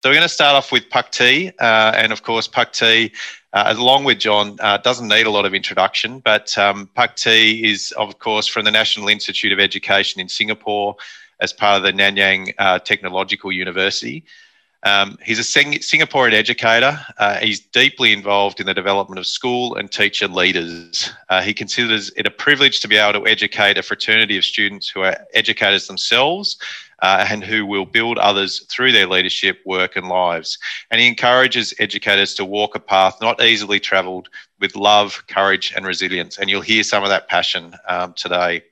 So we're going to start off with Pak Tee, uh, and of course Pak Tee, uh, along with John, uh, doesn't need a lot of introduction. But um, Pak Tee is, of course, from the National Institute of Education in Singapore, as part of the Nanyang uh, Technological University. Um, he's a Sing- Singaporean educator. Uh, he's deeply involved in the development of school and teacher leaders. Uh, he considers it a privilege to be able to educate a fraternity of students who are educators themselves uh, and who will build others through their leadership, work, and lives. And he encourages educators to walk a path not easily travelled with love, courage, and resilience. And you'll hear some of that passion um, today.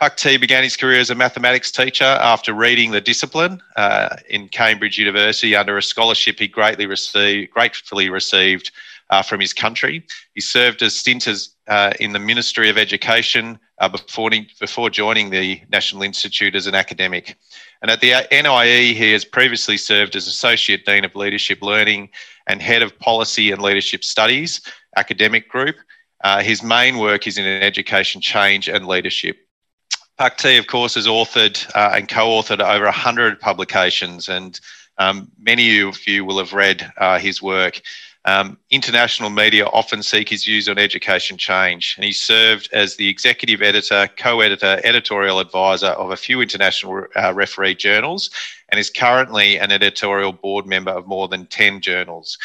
Pak Tee began his career as a mathematics teacher after reading the discipline uh, in Cambridge University under a scholarship he greatly received, gratefully received uh, from his country. He served as stint as, uh, in the Ministry of Education uh, before, before joining the National Institute as an academic. And at the NIE, he has previously served as Associate Dean of Leadership Learning and Head of Policy and Leadership Studies, academic group. Uh, his main work is in education change and leadership. Pak Tee, of course, has authored uh, and co authored over 100 publications, and um, many of you will have read uh, his work. Um, international media often seek his views on education change, and he served as the executive editor, co editor, editorial advisor of a few international uh, referee journals, and is currently an editorial board member of more than 10 journals.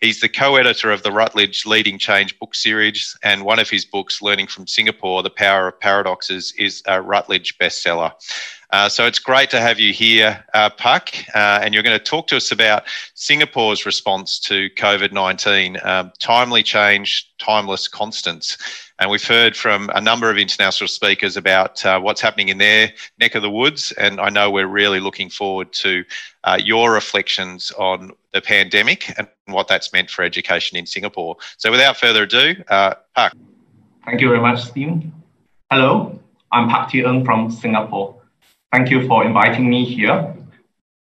He's the co editor of the Routledge Leading Change book series, and one of his books, Learning from Singapore The Power of Paradoxes, is a Routledge bestseller. Uh, so it's great to have you here, uh, Pak, uh, and you're going to talk to us about Singapore's response to COVID 19 um, timely change, timeless constants. And we've heard from a number of international speakers about uh, what's happening in their neck of the woods. And I know we're really looking forward to uh, your reflections on the pandemic and what that's meant for education in Singapore. So without further ado, uh. Thank you very much, Steve. Hello, I'm Pak Tee. From Singapore. Thank you for inviting me here.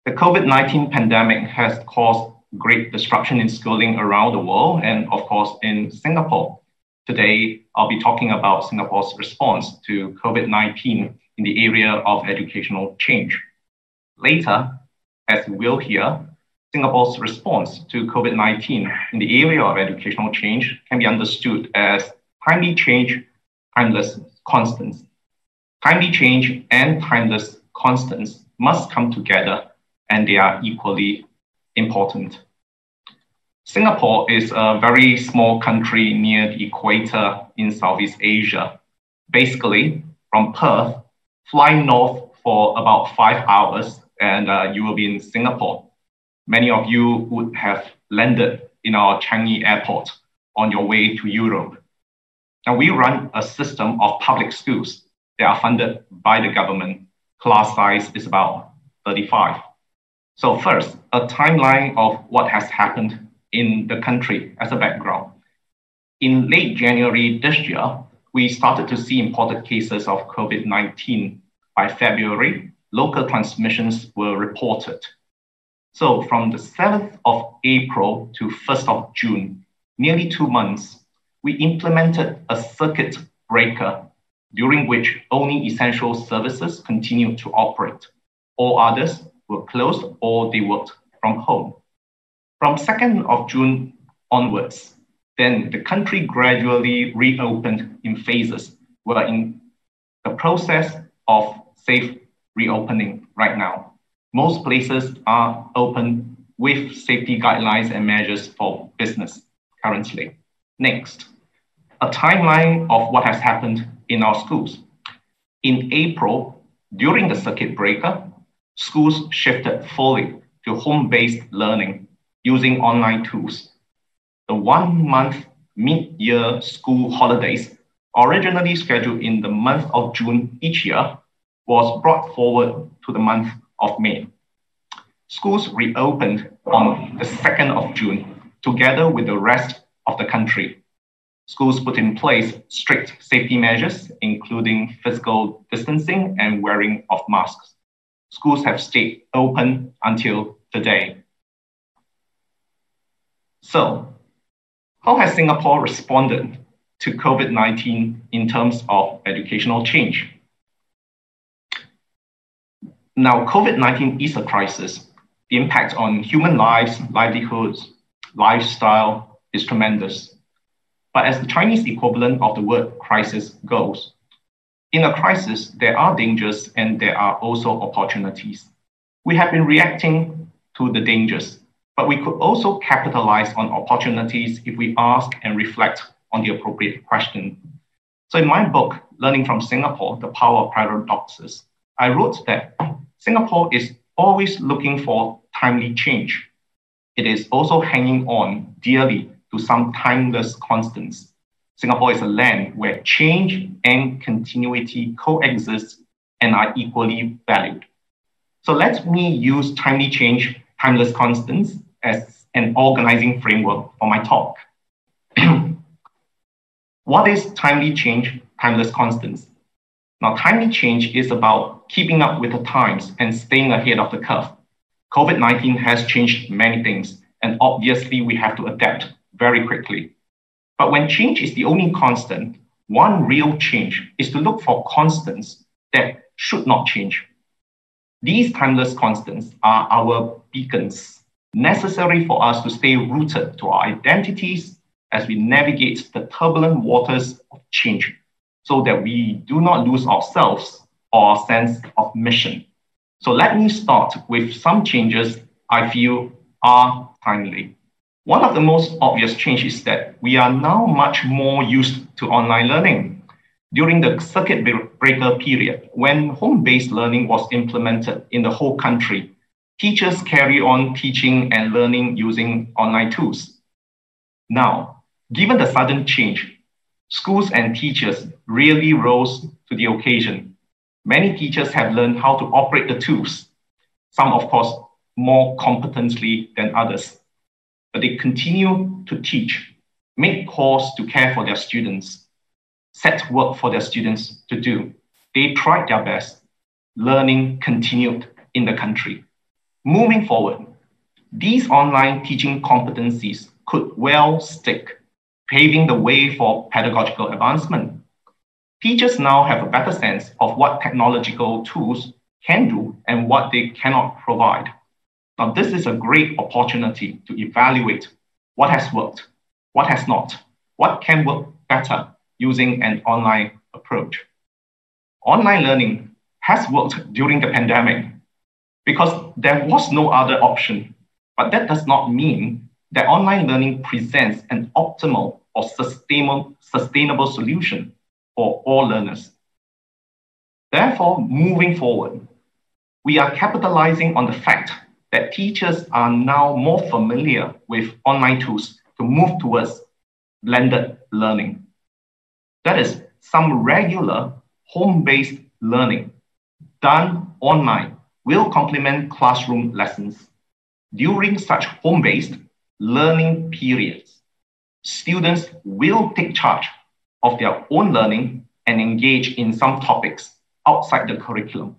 The COVID 19 pandemic has caused great disruption in schooling around the world and, of course, in Singapore. Today, I'll be talking about Singapore's response to COVID 19 in the area of educational change. Later, as you will hear, Singapore's response to COVID 19 in the area of educational change can be understood as timely change, timeless constants. Timely change and timeless constants must come together, and they are equally important. Singapore is a very small country near the equator in Southeast Asia. Basically, from Perth, fly north for about five hours and uh, you will be in Singapore. Many of you would have landed in our Changi airport on your way to Europe. Now, we run a system of public schools that are funded by the government. Class size is about 35. So, first, a timeline of what has happened in the country as a background. In late January this year, we started to see imported cases of COVID 19. By February, local transmissions were reported. So, from the 7th of April to 1st of June, nearly two months, we implemented a circuit breaker during which only essential services continued to operate. All others were closed or they worked from home. From 2nd of June onwards, then the country gradually reopened in phases. We're in the process of safe reopening right now. Most places are open with safety guidelines and measures for business currently. Next, a timeline of what has happened in our schools. In April, during the circuit breaker, schools shifted fully to home based learning using online tools. The one month mid year school holidays, originally scheduled in the month of June each year, was brought forward to the month of May. Schools reopened on the 2nd of June together with the rest of the country. Schools put in place strict safety measures, including physical distancing and wearing of masks. Schools have stayed open until today. So, how has Singapore responded to COVID 19 in terms of educational change? Now, COVID 19 is a crisis, the impact on human lives, livelihoods, lifestyle is tremendous. But as the Chinese equivalent of the word crisis goes, in a crisis, there are dangers and there are also opportunities. We have been reacting to the dangers, but we could also capitalize on opportunities if we ask and reflect on the appropriate question. So, in my book, Learning from Singapore The Power of Paradoxes, I wrote that Singapore is always looking for timely change. It is also hanging on dearly to some timeless constants. Singapore is a land where change and continuity coexist and are equally valued. So let me use timely change, timeless constants as an organizing framework for my talk. what is timely change, timeless constants? Now, timely change is about keeping up with the times and staying ahead of the curve. COVID 19 has changed many things, and obviously, we have to adapt very quickly. But when change is the only constant, one real change is to look for constants that should not change. These timeless constants are our beacons, necessary for us to stay rooted to our identities as we navigate the turbulent waters of change so that we do not lose ourselves or our sense of mission. So let me start with some changes I feel are timely. One of the most obvious changes is that we are now much more used to online learning. During the circuit breaker period, when home based learning was implemented in the whole country, teachers carry on teaching and learning using online tools. Now, given the sudden change, schools and teachers really rose to the occasion. Many teachers have learned how to operate the tools, some, of course, more competently than others. But they continue to teach, make calls to care for their students, set work for their students to do. They tried their best. Learning continued in the country. Moving forward, these online teaching competencies could well stick paving the way for pedagogical advancement. Teachers now have a better sense of what technological tools can do and what they cannot provide. Now, this is a great opportunity to evaluate what has worked, what has not, what can work better using an online approach. Online learning has worked during the pandemic because there was no other option, but that does not mean that online learning presents an optimal or sustainable, sustainable solution for all learners. Therefore, moving forward, we are capitalizing on the fact that teachers are now more familiar with online tools to move towards blended learning. That is, some regular home based learning done online will complement classroom lessons. During such home based learning periods, students will take charge of their own learning and engage in some topics outside the curriculum.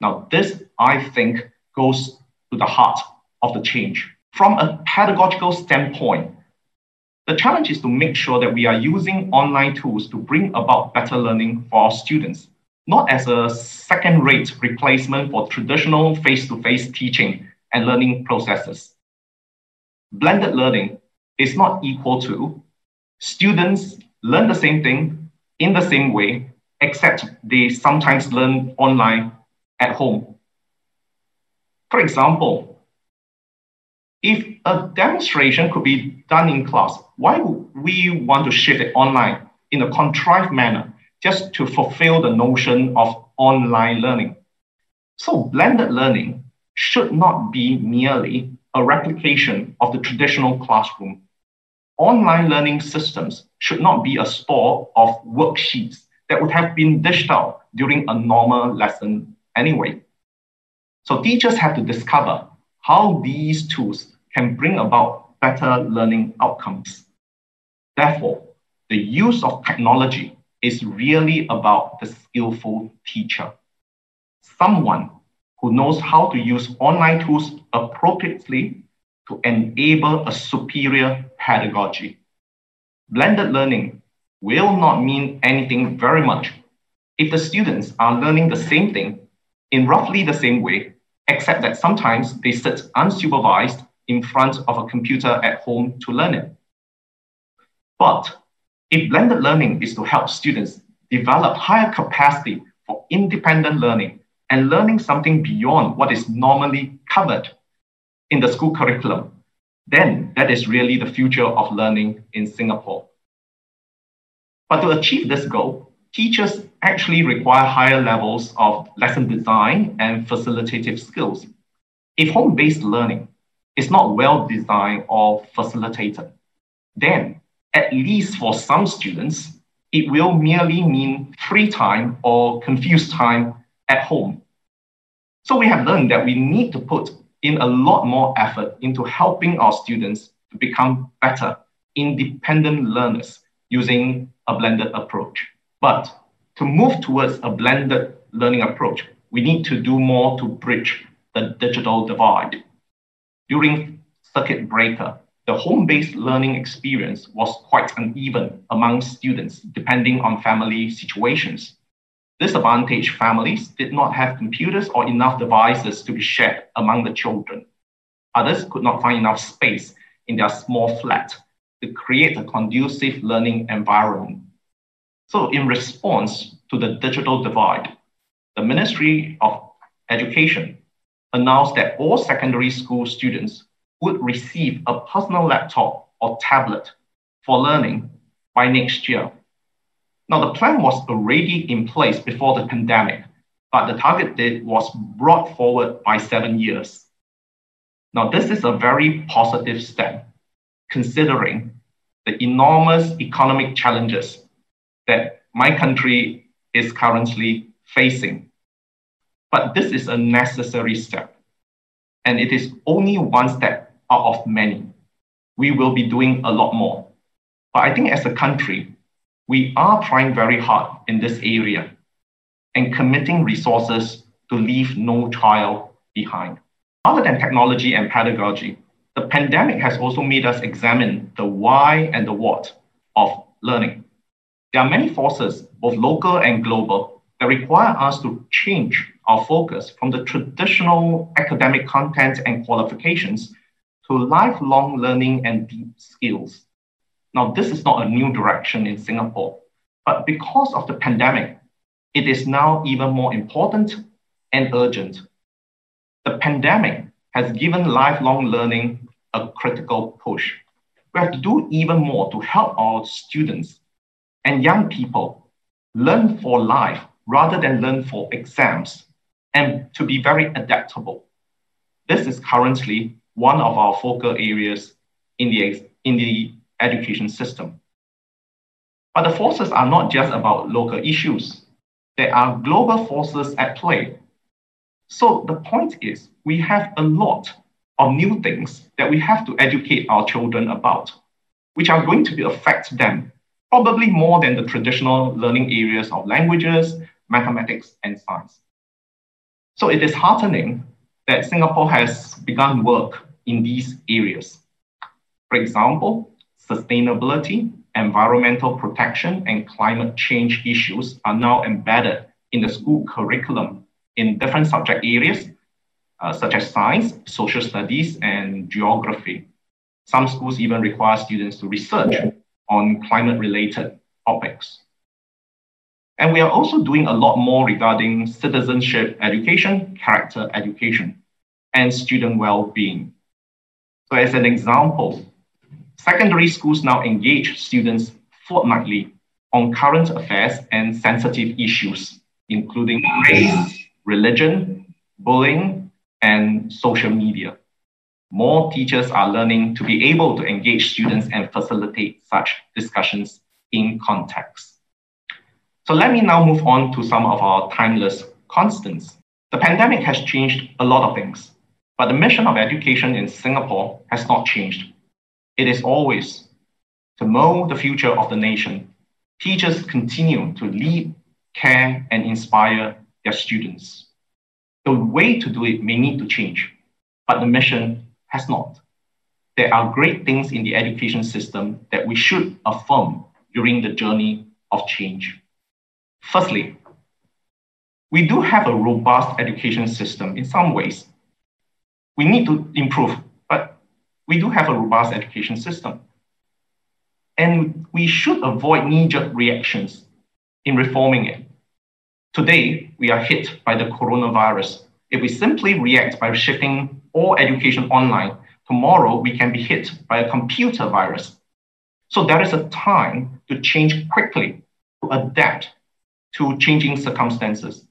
Now, this, I think, goes to the heart of the change. From a pedagogical standpoint, the challenge is to make sure that we are using online tools to bring about better learning for our students, not as a second rate replacement for traditional face to face teaching and learning processes blended learning is not equal to students learn the same thing in the same way, except they sometimes learn online at home. For example, if a demonstration could be done in class, why would we want to shift it online in a contrived manner just to fulfill the notion of online learning? So, blended learning should not be merely a replication of the traditional classroom. Online learning systems should not be a store of worksheets that would have been dished out during a normal lesson anyway. So teachers have to discover how these tools can bring about better learning outcomes. Therefore, the use of technology is really about the skillful teacher, someone who knows how to use online tools appropriately to enable a superior pedagogy. Blended learning will not mean anything very much if the students are learning the same thing in roughly the same way except that sometimes they sit unsupervised in front of a computer at home to learn it. But if blended learning is to help students develop higher capacity for independent learning and learning something beyond what is normally covered in the school curriculum, then that is really the future of learning in Singapore. But to achieve this goal, teachers actually require higher levels of lesson design and facilitative skills. If home based learning is not well designed or facilitated, then at least for some students, it will merely mean free time or confused time at home. So we have learned that we need to put in a lot more effort into helping our students to become better, independent learners using a blended approach. But to move towards a blended learning approach, we need to do more to bridge the digital divide. During circuit breaker, the home-based learning experience was quite uneven among students depending on family situations. Disadvantaged families did not have computers or enough devices to be shared among the children. Others could not find enough space in their small flat to create a conducive learning environment. So, in response to the digital divide, the Ministry of Education announced that all secondary school students would receive a personal laptop or tablet for learning by next year. Now, the plan was already in place before the pandemic, but the target date was brought forward by seven years. Now, this is a very positive step, considering the enormous economic challenges that my country is currently facing. But this is a necessary step, and it is only one step out of many. We will be doing a lot more. But I think as a country, we are trying very hard in this area and committing resources to leave no child behind. Other than technology and pedagogy, the pandemic has also made us examine the why and the what of learning. There are many forces, both local and global, that require us to change our focus from the traditional academic content and qualifications to lifelong learning and deep skills. Now, this is not a new direction in Singapore, but because of the pandemic, it is now even more important and urgent. The pandemic has given lifelong learning a critical push. We have to do even more to help our students and young people learn for life rather than learn for exams and to be very adaptable. This is currently one of our focal areas in the, in the education system. But the forces are not just about local issues. There are global forces at play. So the point is, we have a lot of new things that we have to educate our children about, which are going to affect them probably more than the traditional learning areas of languages, mathematics, and science. So it is heartening that Singapore has begun work in these areas. For example, sustainability, environmental protection, and climate change issues are now embedded in the school curriculum in different subject areas, uh, such as science, social studies, and geography. Some schools even require students to research on climate related topics. And we are also doing a lot more regarding citizenship education, character education, and student well being. So, as an example, secondary schools now engage students fortnightly on current affairs and sensitive issues, including race, religion, bullying, and social media. More teachers are learning to be able to engage students and facilitate such discussions in context. So let me now move on to some of our timeless constants. The pandemic has changed a lot of things. But the mission of education in Singapore has not changed. It is always to mold the future of the nation. Teachers continue to lead, care, and inspire their students. The way to do it may need to change, but the mission has not. There are great things in the education system that we should affirm during the journey of change. Firstly, we do have a robust education system in some ways we need to improve, but we do have a robust education system. And we should avoid knee jerk reactions in reforming it. Today, we are hit by the coronavirus. If we simply react by shifting all education online, tomorrow we can be hit by a computer virus. So there is a time to change quickly, to adapt to changing circumstances.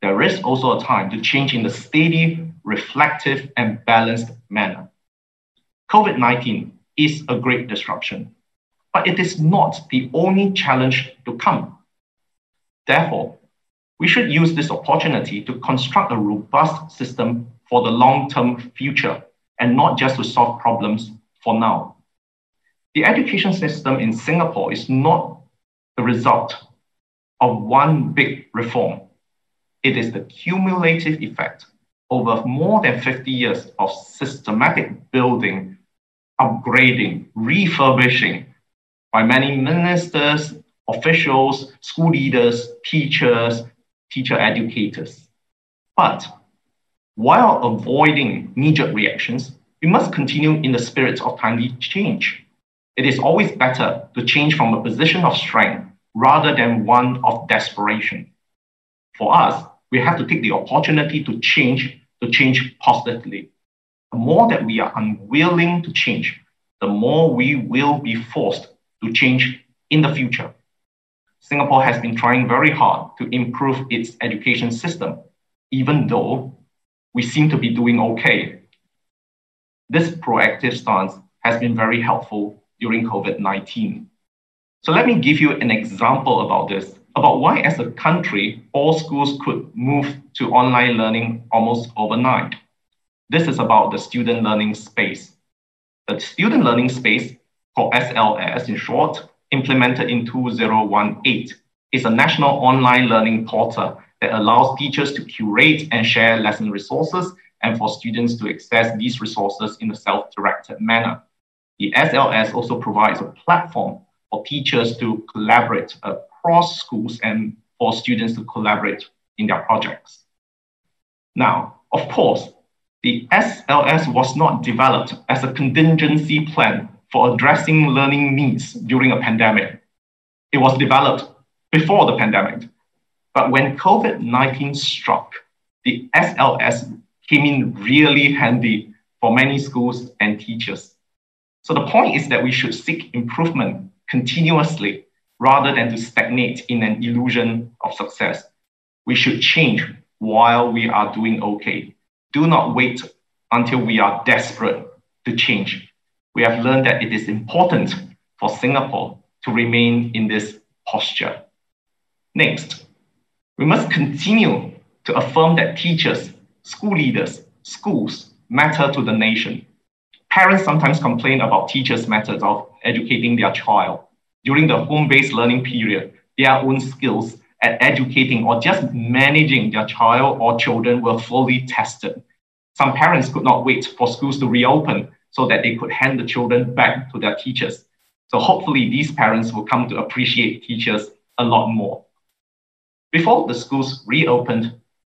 There is also a time to change in a steady, reflective, and balanced manner. COVID 19 is a great disruption, but it is not the only challenge to come. Therefore, we should use this opportunity to construct a robust system for the long term future and not just to solve problems for now. The education system in Singapore is not the result of one big reform. It is the cumulative effect over more than 50 years of systematic building, upgrading, refurbishing by many ministers, officials, school leaders, teachers, teacher educators. But while avoiding knee jerk reactions, we must continue in the spirit of timely change. It is always better to change from a position of strength rather than one of desperation. For us, we have to take the opportunity to change, to change positively. The more that we are unwilling to change, the more we will be forced to change in the future. Singapore has been trying very hard to improve its education system, even though we seem to be doing okay. This proactive stance has been very helpful during COVID 19. So, let me give you an example about this about why, as a country, all schools could move to online learning almost overnight. This is about the student learning space. The student learning space, called SLS in short, implemented in 2018, is a national online learning portal that allows teachers to curate and share lesson resources and for students to access these resources in a self-directed manner. The SLS also provides a platform for teachers to collaborate across schools and for students to collaborate in their projects. Now, of course, the SLS was not developed as a contingency plan for addressing learning needs during a pandemic. It was developed before the pandemic. But when COVID 19 struck, the SLS came in really handy for many schools and teachers. So the point is that we should seek improvement continuously rather than to stagnate in an illusion of success. We should change while we are doing okay. Do not wait until we are desperate to change we have learned that it is important for Singapore to remain in this posture. Next, we must continue to affirm that teachers, school leaders, schools matter to the nation. Parents sometimes complain about teachers' methods of educating their child. During the home based learning period, their own skills at educating or just managing their child or children were fully tested. Some parents could not wait for schools to reopen so that they could hand the children back to their teachers. So hopefully these parents will come to appreciate teachers a lot more. Before the schools reopened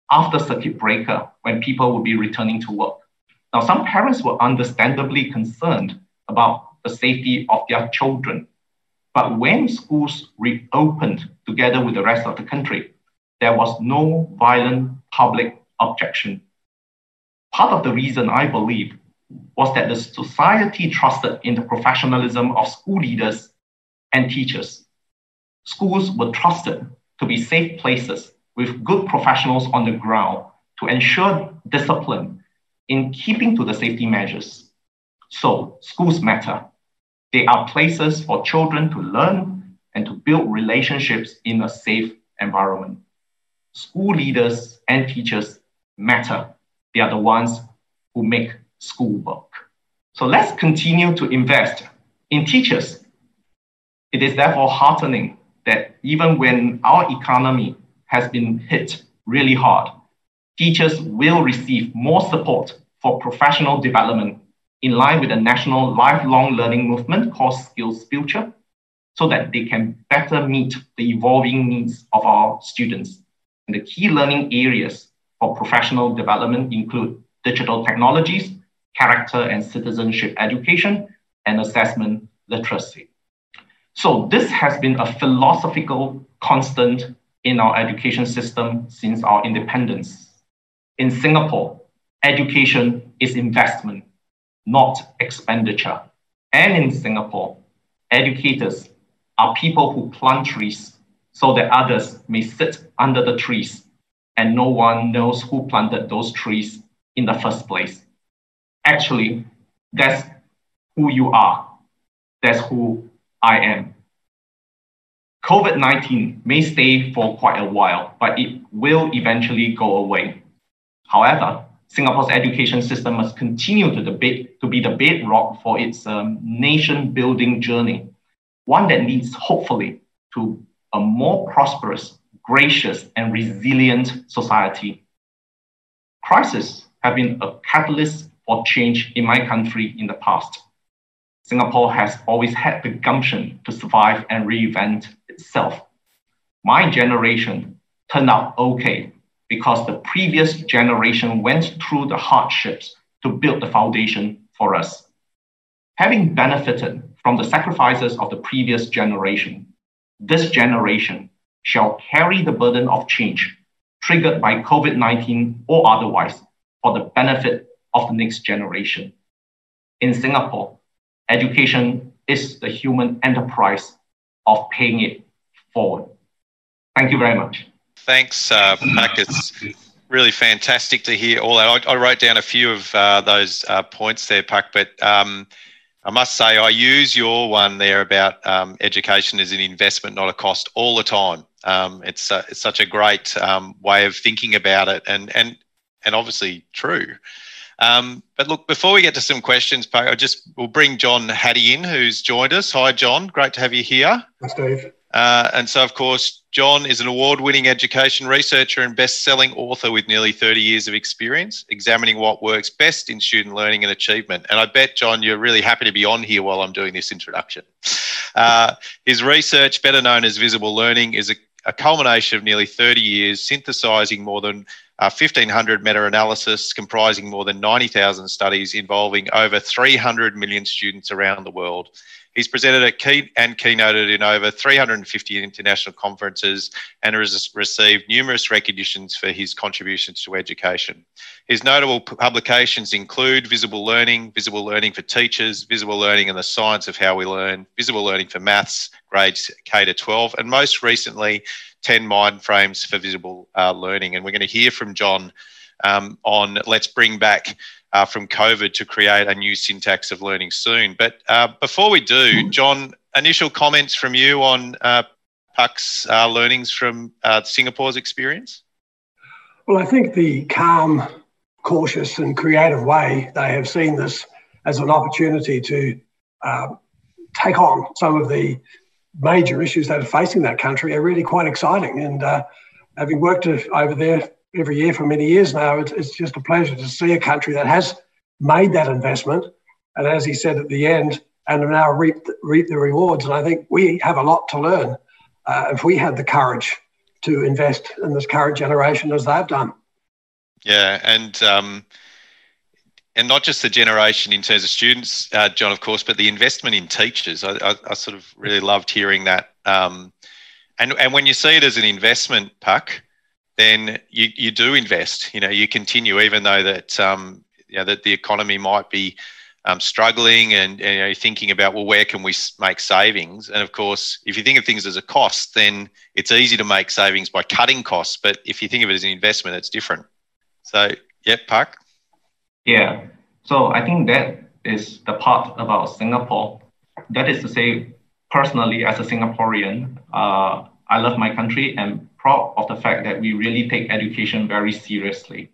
after circuit breaker, when people would be returning to work. Now, some parents were understandably concerned about the safety of their children. But when schools reopened together with the rest of the country, there was no violent public objection. Part of the reason I believe was that the society trusted in the professionalism of school leaders and teachers. Schools were trusted to be safe places with good professionals on the ground to ensure discipline in keeping to the safety measures. So, schools matter. They are places for children to learn and to build relationships in a safe environment. School leaders and teachers matter. They are the ones who make school work. So let's continue to invest in teachers. It is therefore heartening that even when our economy has been hit really hard, teachers will receive more support for professional development in line with the national lifelong learning movement called SkillsFuture, so that they can better meet the evolving needs of our students. And the key learning areas for professional development include digital technologies, character and citizenship education, and assessment literacy. So this has been a philosophical constant in our education system since our independence. In Singapore, education is investment, not expenditure. And in Singapore, educators are people who plant trees so that others may sit under the trees and no one knows who planted those trees in the first place. Actually, that's who you are. That's who I am. COVID 19 may stay for quite a while, but it will eventually go away. However, Singapore's education system must continue to, debate, to be the bedrock for its um, nation building journey, one that leads, hopefully, to a more prosperous, gracious, and resilient society. Crises have been a catalyst for change in my country in the past. Singapore has always had the gumption to survive and reinvent itself. My generation turned out okay because the previous generation went through the hardships to build the foundation for us. Having benefited from the sacrifices of the previous generation, this generation shall carry the burden of change triggered by COVID 19 or otherwise for the benefit of the next generation. In Singapore, education is the human enterprise of paying it forward. Thank you very much. Thanks, uh, Pak. It's really fantastic to hear all that. I, I wrote down a few of uh, those uh, points there, Pak, but um, I must say I use your one there about um, education as an investment, not a cost, all the time. Um, it's, uh, it's such a great um, way of thinking about it, and and and obviously true. Um, but look, before we get to some questions, Pak, I just we'll bring John Hattie in, who's joined us. Hi, John. Great to have you here. Thanks, Dave. Uh, and so, of course, John is an award winning education researcher and best selling author with nearly 30 years of experience examining what works best in student learning and achievement. And I bet, John, you're really happy to be on here while I'm doing this introduction. Uh, his research, better known as visible learning, is a, a culmination of nearly 30 years synthesizing more than uh, 1,500 meta analysis comprising more than 90,000 studies involving over 300 million students around the world. He's presented at key and keynoted in over 350 international conferences and has received numerous recognitions for his contributions to education. His notable publications include Visible Learning, Visible Learning for Teachers, Visible Learning and the Science of How We Learn, Visible Learning for Maths, grades K to 12, and most recently, 10 Mind Frames for Visible uh, Learning. And we're going to hear from John um, on Let's Bring Back uh, from COVID to create a new syntax of learning soon. But uh, before we do, John, initial comments from you on uh, Pak's uh, learnings from uh, Singapore's experience? Well, I think the calm, cautious, and creative way they have seen this as an opportunity to uh, take on some of the major issues that are facing that country are really quite exciting. And having worked over there every year for many years now. It's, it's just a pleasure to see a country that has made that investment. And as he said at the end, and now reap, reap the rewards. And I think we have a lot to learn uh, if we had the courage to invest in this current generation as they've done. Yeah, and um, and not just the generation in terms of students, uh, John, of course, but the investment in teachers. I, I, I sort of really loved hearing that. Um, and and when you see it as an investment, Pak, then you, you do invest. You know, you continue even though that um, you know, that the economy might be um, struggling and, and you know, thinking about well, where can we make savings? And of course, if you think of things as a cost, then it's easy to make savings by cutting costs. But if you think of it as an investment, it's different. So, yeah, Pak. Yeah. So I think that is the part about Singapore. That is to say, personally, as a Singaporean, uh, I love my country and proud of the fact that we really take education very seriously.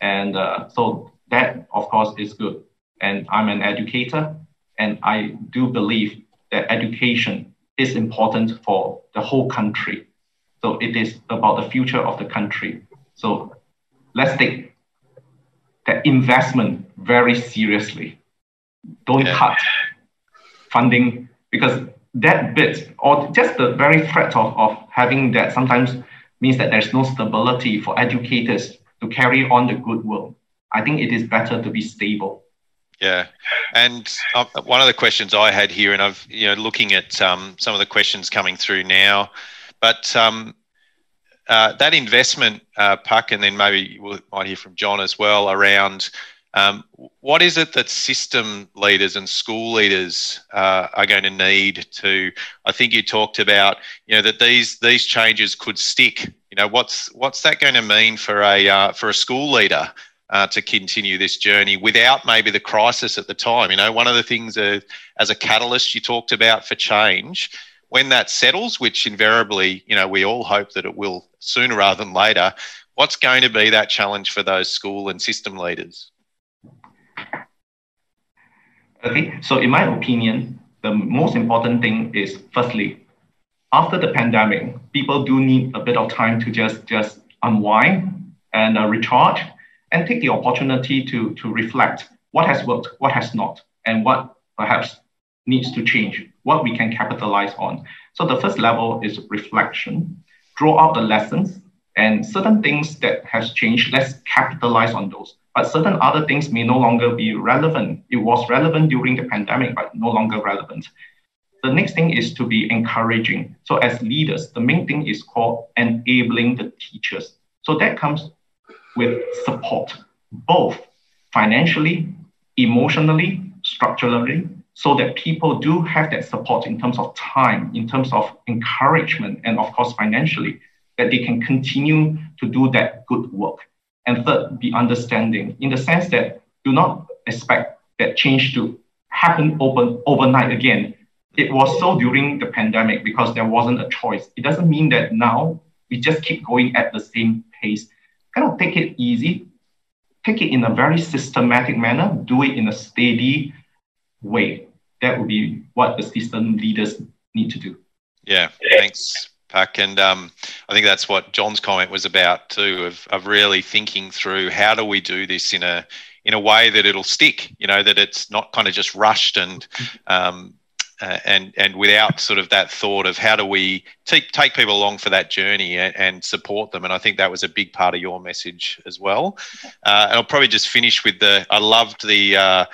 And uh, so that, of course, is good. And I'm an educator, and I do believe that education is important for the whole country. So it is about the future of the country. So let's take that investment very seriously. Don't yeah. cut funding because that bit or just the very threat of, of having that sometimes means that there's no stability for educators to carry on the good work. I think it is better to be stable. Yeah, and uh, one of the questions I had here, and I've you know looking at um, some of the questions coming through now, but um, uh, that investment, uh, Pak, and then maybe we might hear from John as well around um, what is it that system leaders and school leaders uh, are going to need to? I think you talked about, you know, that these these changes could stick. You know, what's what's that going to mean for a uh, for a school leader uh, to continue this journey without maybe the crisis at the time? You know, one of the things uh, as a catalyst you talked about for change. When that settles, which invariably, you know, we all hope that it will sooner rather than later, what's going to be that challenge for those school and system leaders? Okay, so in my opinion, the most important thing is firstly, after the pandemic, people do need a bit of time to just just unwind and uh, recharge and take the opportunity to to reflect what has worked, what has not, and what perhaps needs to change, what we can capitalize on. So the first level is reflection, draw out the lessons and certain things that has changed, let's capitalize on those but certain other things may no longer be relevant. It was relevant during the pandemic, but no longer relevant. The next thing is to be encouraging. So, as leaders, the main thing is called enabling the teachers. So, that comes with support, both financially, emotionally, structurally, so that people do have that support in terms of time, in terms of encouragement, and of course, financially, that they can continue to do that good work. And third, be understanding in the sense that do not expect that change to happen open, overnight again. It was so during the pandemic because there wasn't a choice. It doesn't mean that now we just keep going at the same pace. Kind of take it easy, take it in a very systematic manner, do it in a steady way. That would be what the system leaders need to do. Yeah, thanks. Pak. And um, I think that's what John's comment was about too, of, of really thinking through how do we do this in a in a way that it'll stick, you know, that it's not kind of just rushed and um, uh, and and without sort of that thought of how do we take take people along for that journey and, and support them. And I think that was a big part of your message as well. Uh, and I'll probably just finish with the I loved the uh,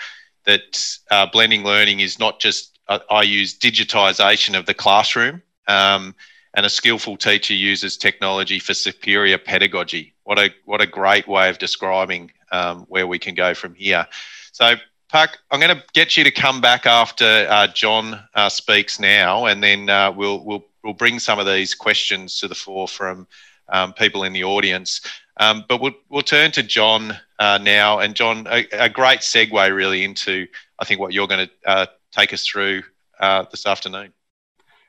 that uh, blending learning is not just uh, I use digitization of the classroom. Um, and a skillful teacher uses technology for superior pedagogy. What a what a great way of describing um, where we can go from here. So, Pak, I'm going to get you to come back after uh, John uh, speaks now, and then uh, we'll we'll we'll bring some of these questions to the fore from um, people in the audience. Um, but we'll we'll turn to John uh, now, and John, a, a, great segue really into I think what you're going to uh, take us through uh, this afternoon.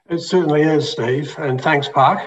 It certainly is, Steve, and thanks, Pak.